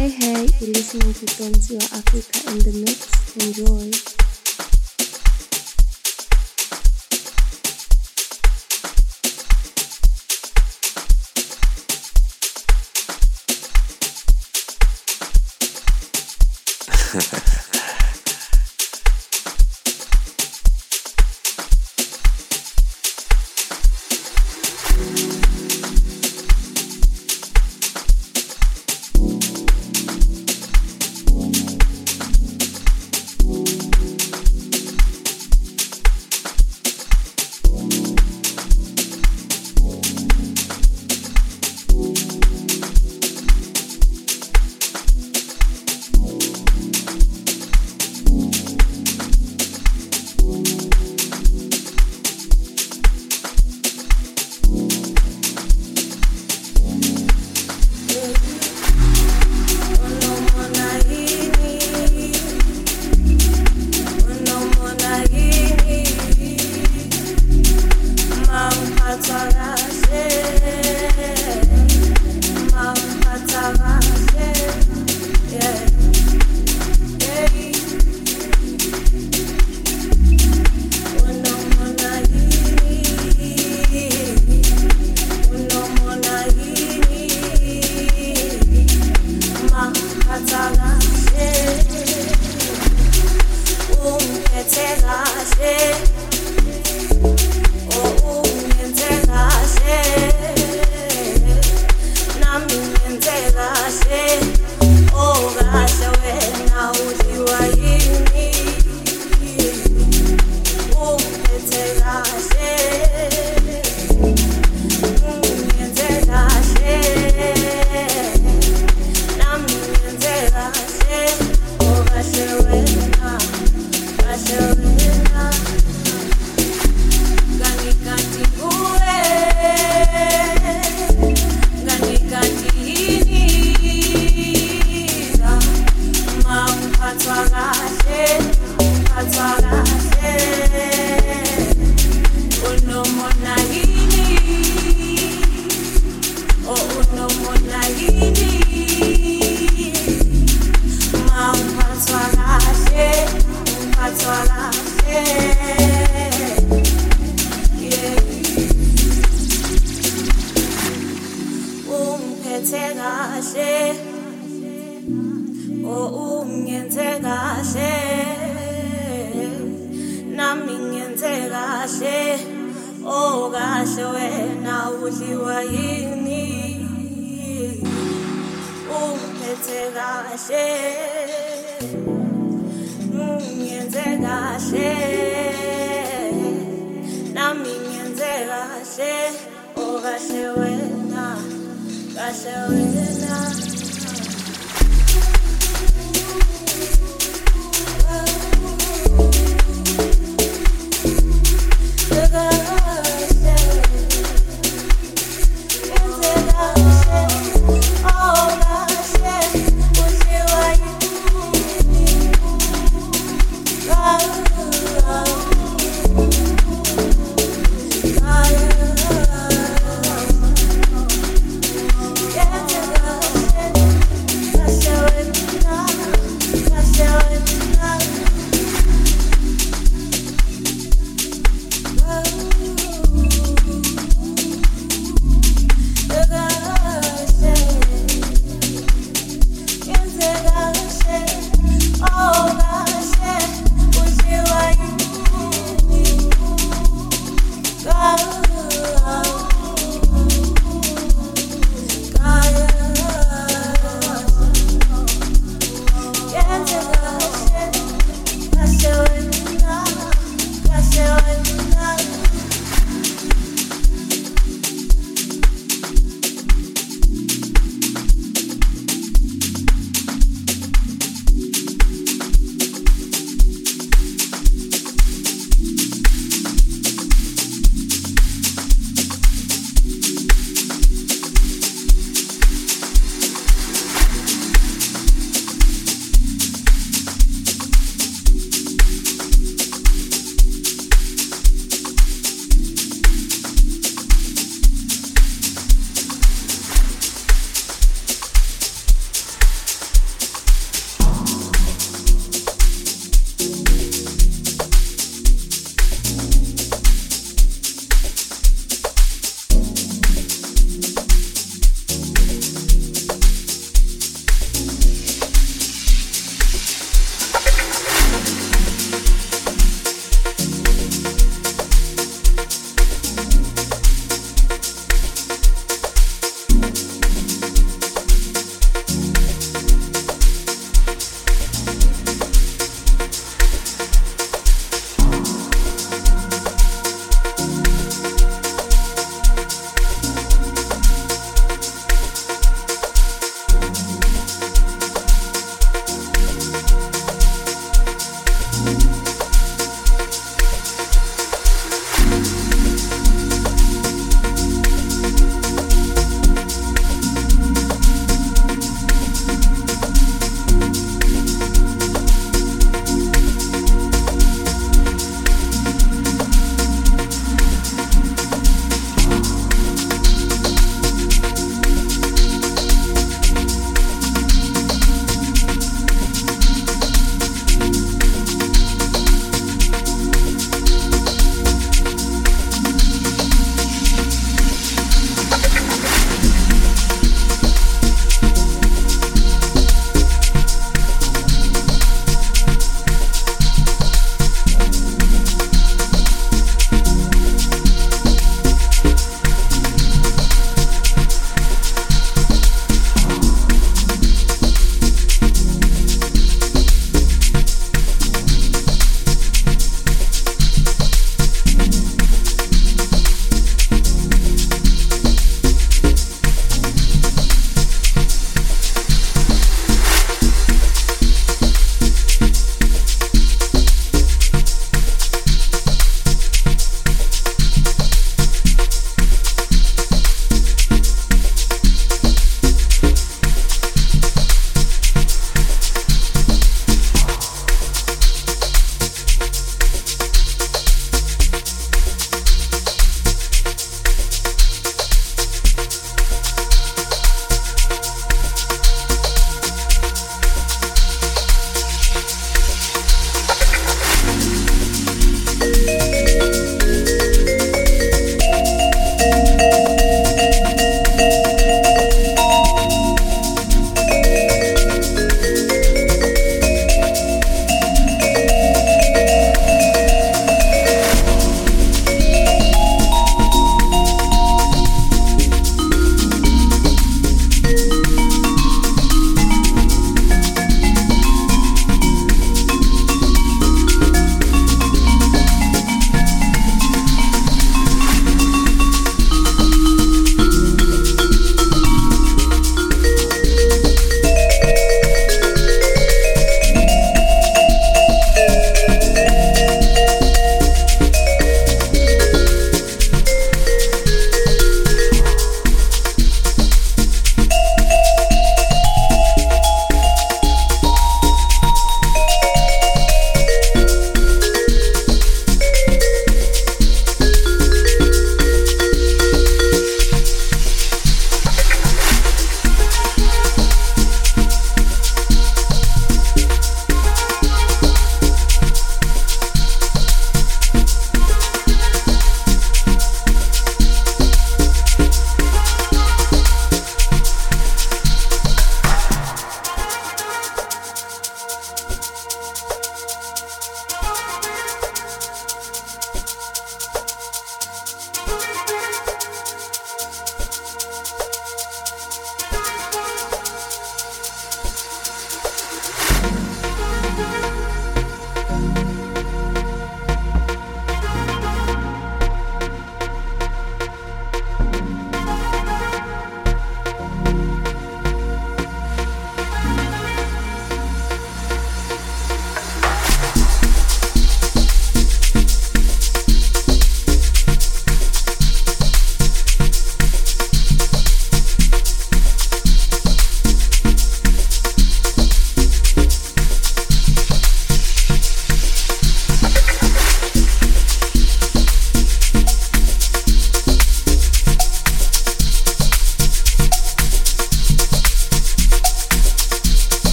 Hey, hey, you're listening to Tonsiwa Africa in the mix. Enjoy. Yeah.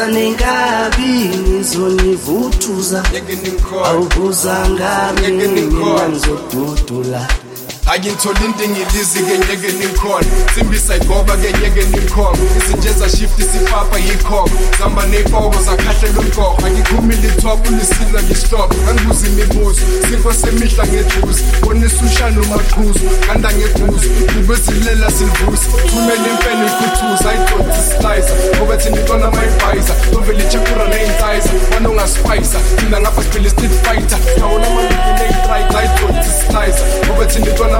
ungeza nenkabi ngizonivuthuza. Awubuzanga mimi nangizodudula angitholi into engilizi ngenyeke nikhona simbisayigoba ngenyeke nikhona izinje zashifta isipapa yikhoma. Zihamba ney'koko zakhahlela umgogo angikhumile itop ulisina ngistop. Angibuza imibuzo. Sifo semihla ngejuzi bonisa ushani umaqhuzu. Kanda ngeguzu ubezilela silvusa thumela imfene ikhuthuza ayidonsi slicer. Ngoba thina intona mayibhayisa lovele ichakura ney'nsizer wana ungaspayisa thina ngapha siphele i-street fighter. Phawula amalungu ney'trike ayidonsi slicer. Ngoba thina intona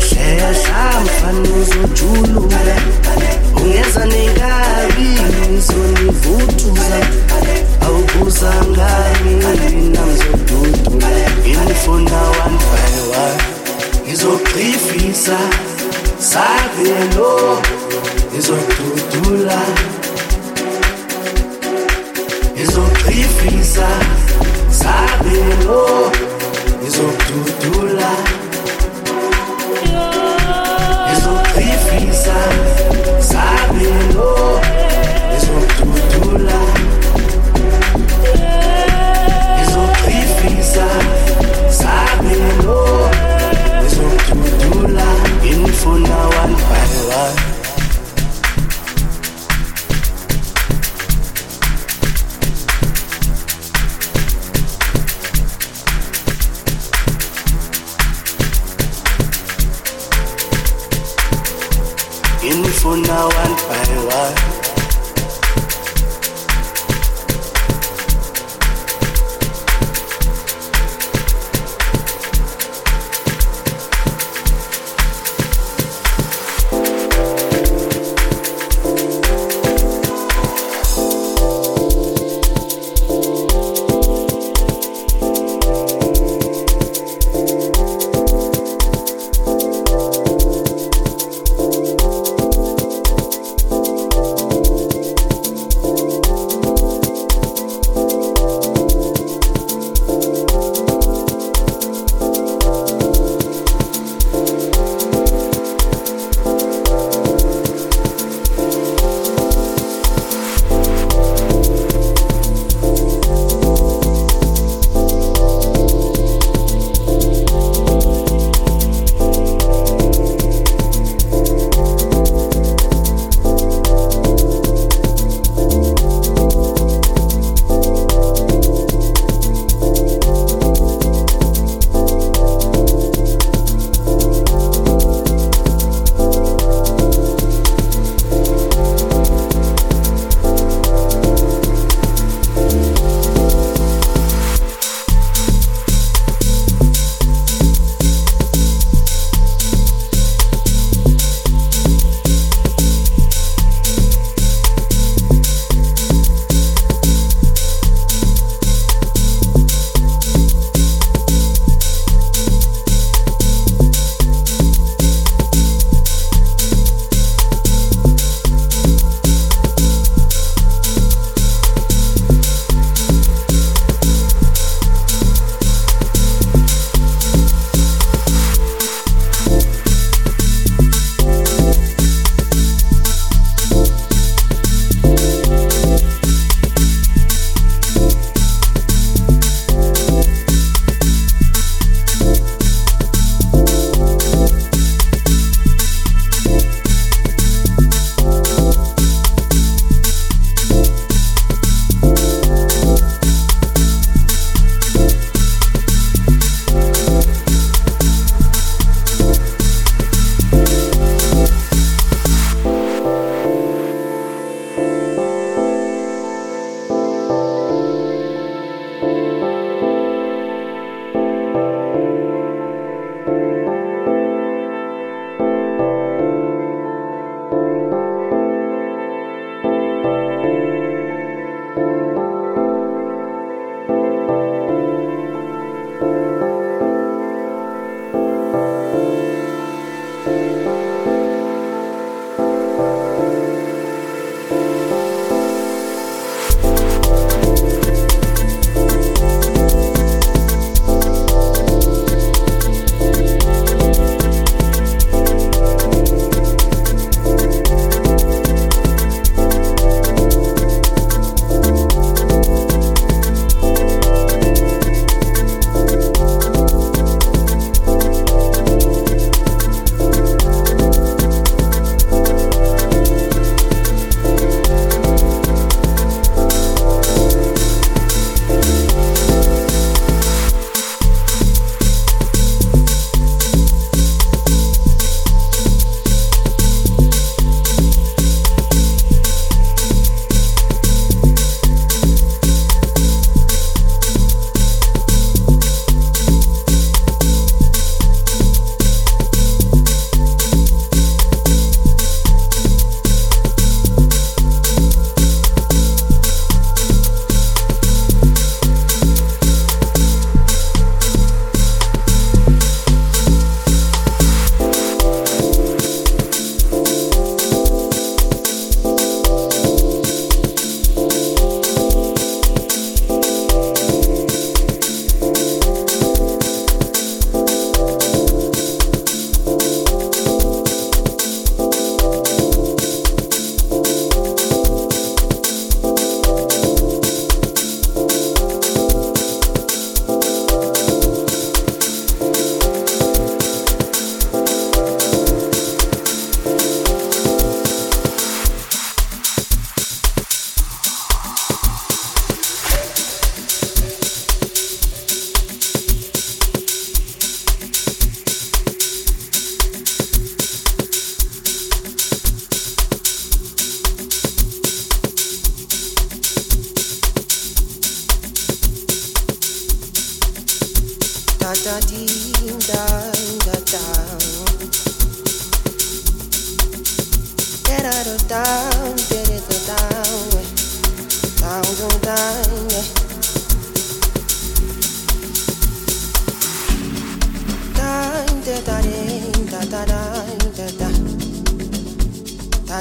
shesha mfana uzojuluka. Ungeza nenkabi ngizonivuthuza awubuzanga mini nangizodudula ngifuna one by one. Ngizogqifisa sabelo ngizodudula ngizogqifisa sabelo ngizodudula ngifuna one by one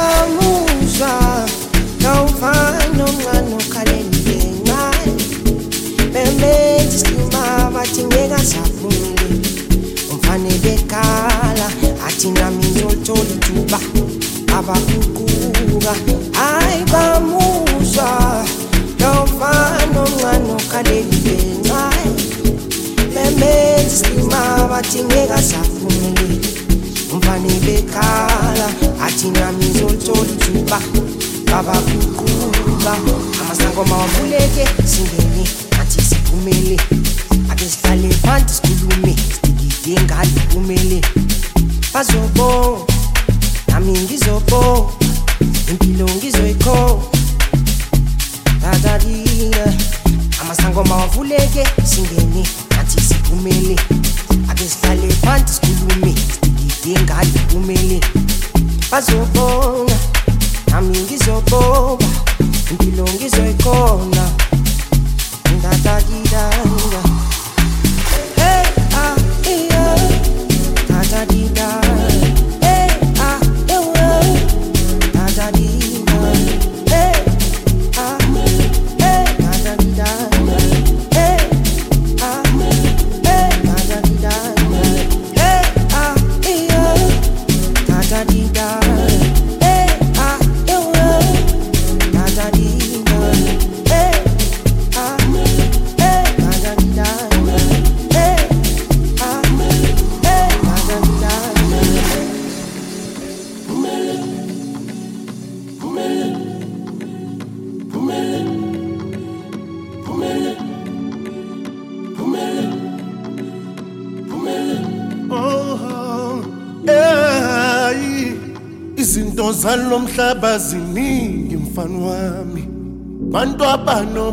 kamuzwa nawuva nomncane okhale ngencane. Bemetisima bathi ngekasaphumile umfane bekhala athi nami ngiyolithola ithuba. Abaguquka. Hayi bamuzwa nawuva nomncane okhale ngencane. Bemetisima bathi ngekasaphumile umfane bekhala athi nami ngizolithola ithuba abaguqula amasangoma wavuleke singene athi siphumele ake sihlale phansi sikhulume sidikide ngalo kumele. Bazobo nami ngizobo impilo ngizoyikho. Dadadina amasangoma wavuleke singene athi siphumele ake sihlale phansi sikhulume sidikide ngalo kumele. bazobonga na mingi zobonga mpilo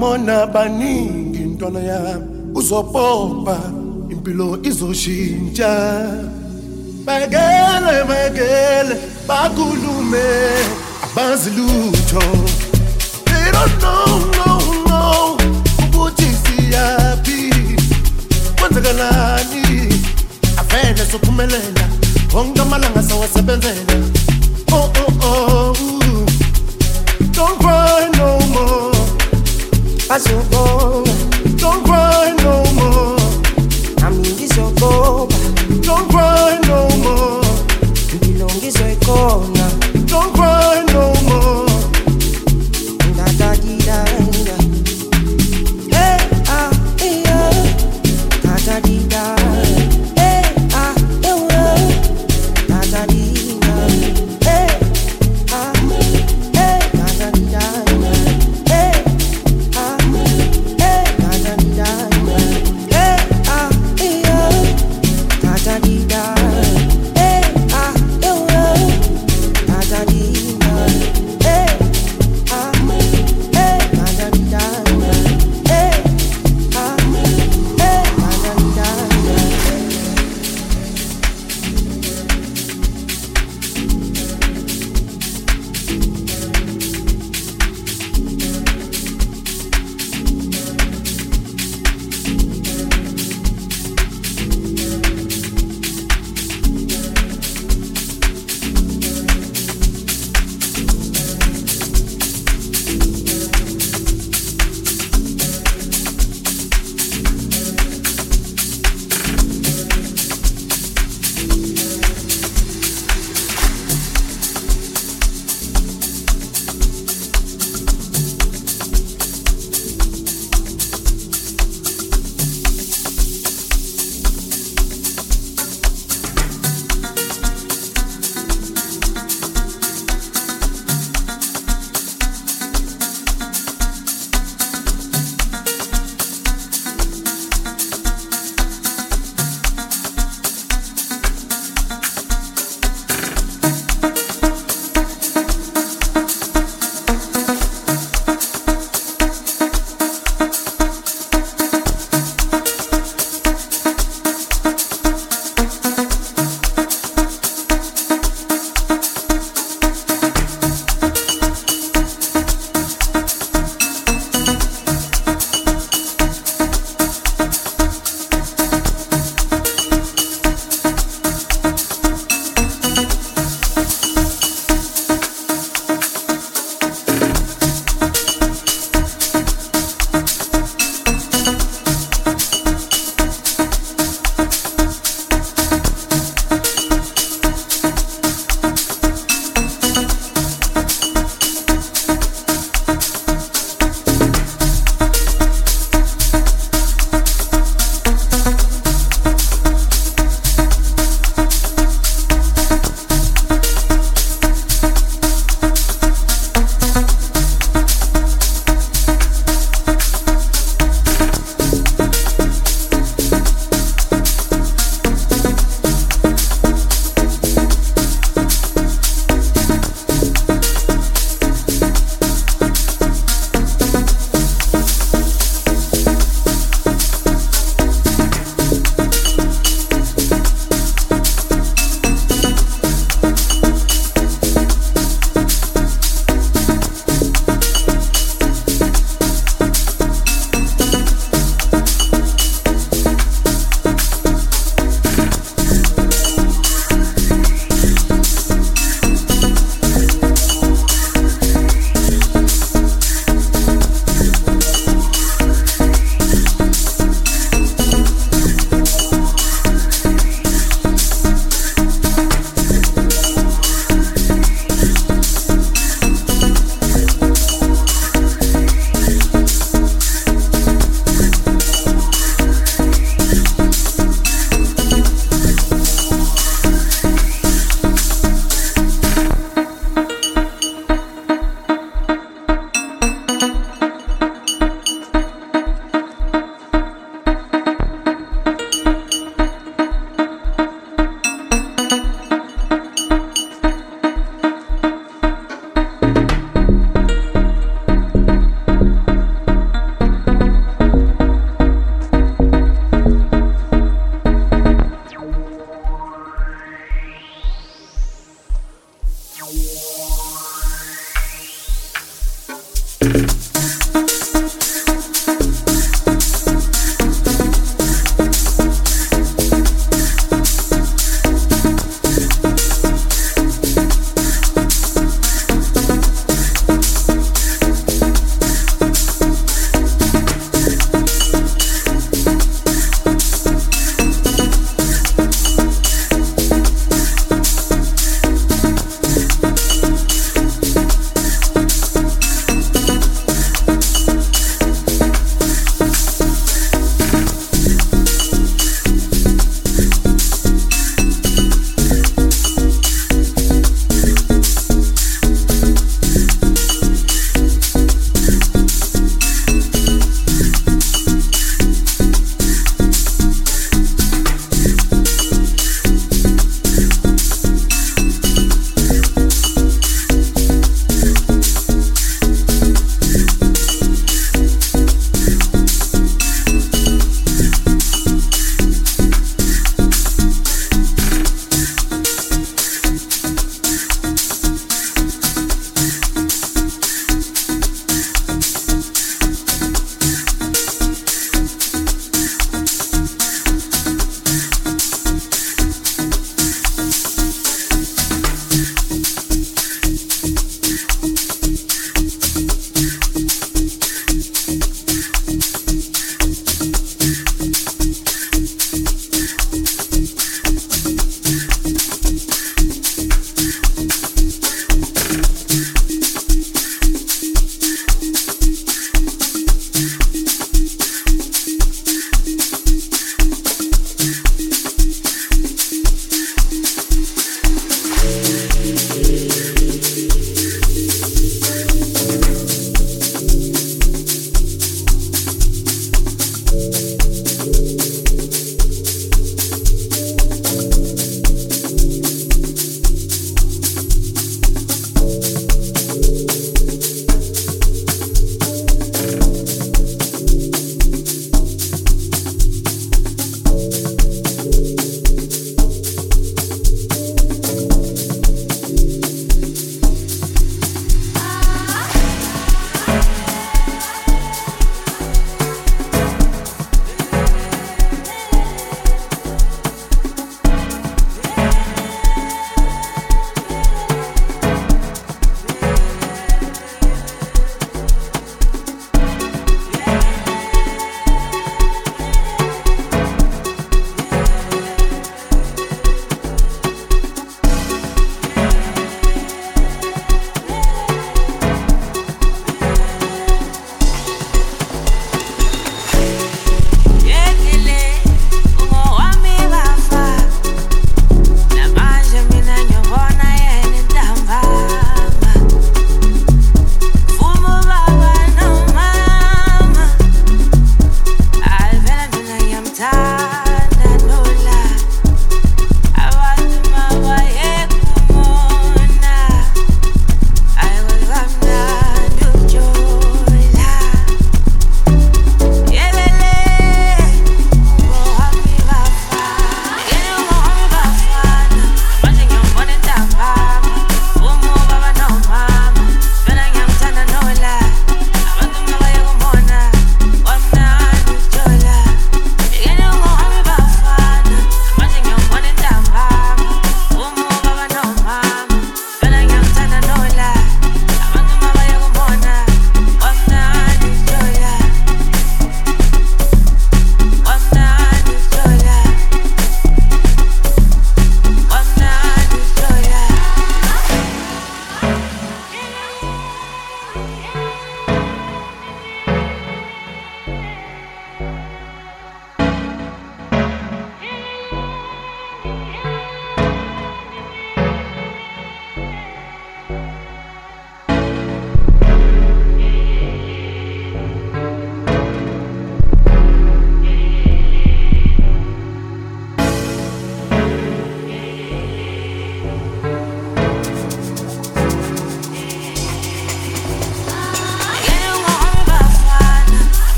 uzobabona baningi intwana yami. Uzopopa impilo izoshintsha. Bakele bakele bakulume abazi lutho. They don't know no no ukuthi siyaphi. Kwenzekalani avele sophumelela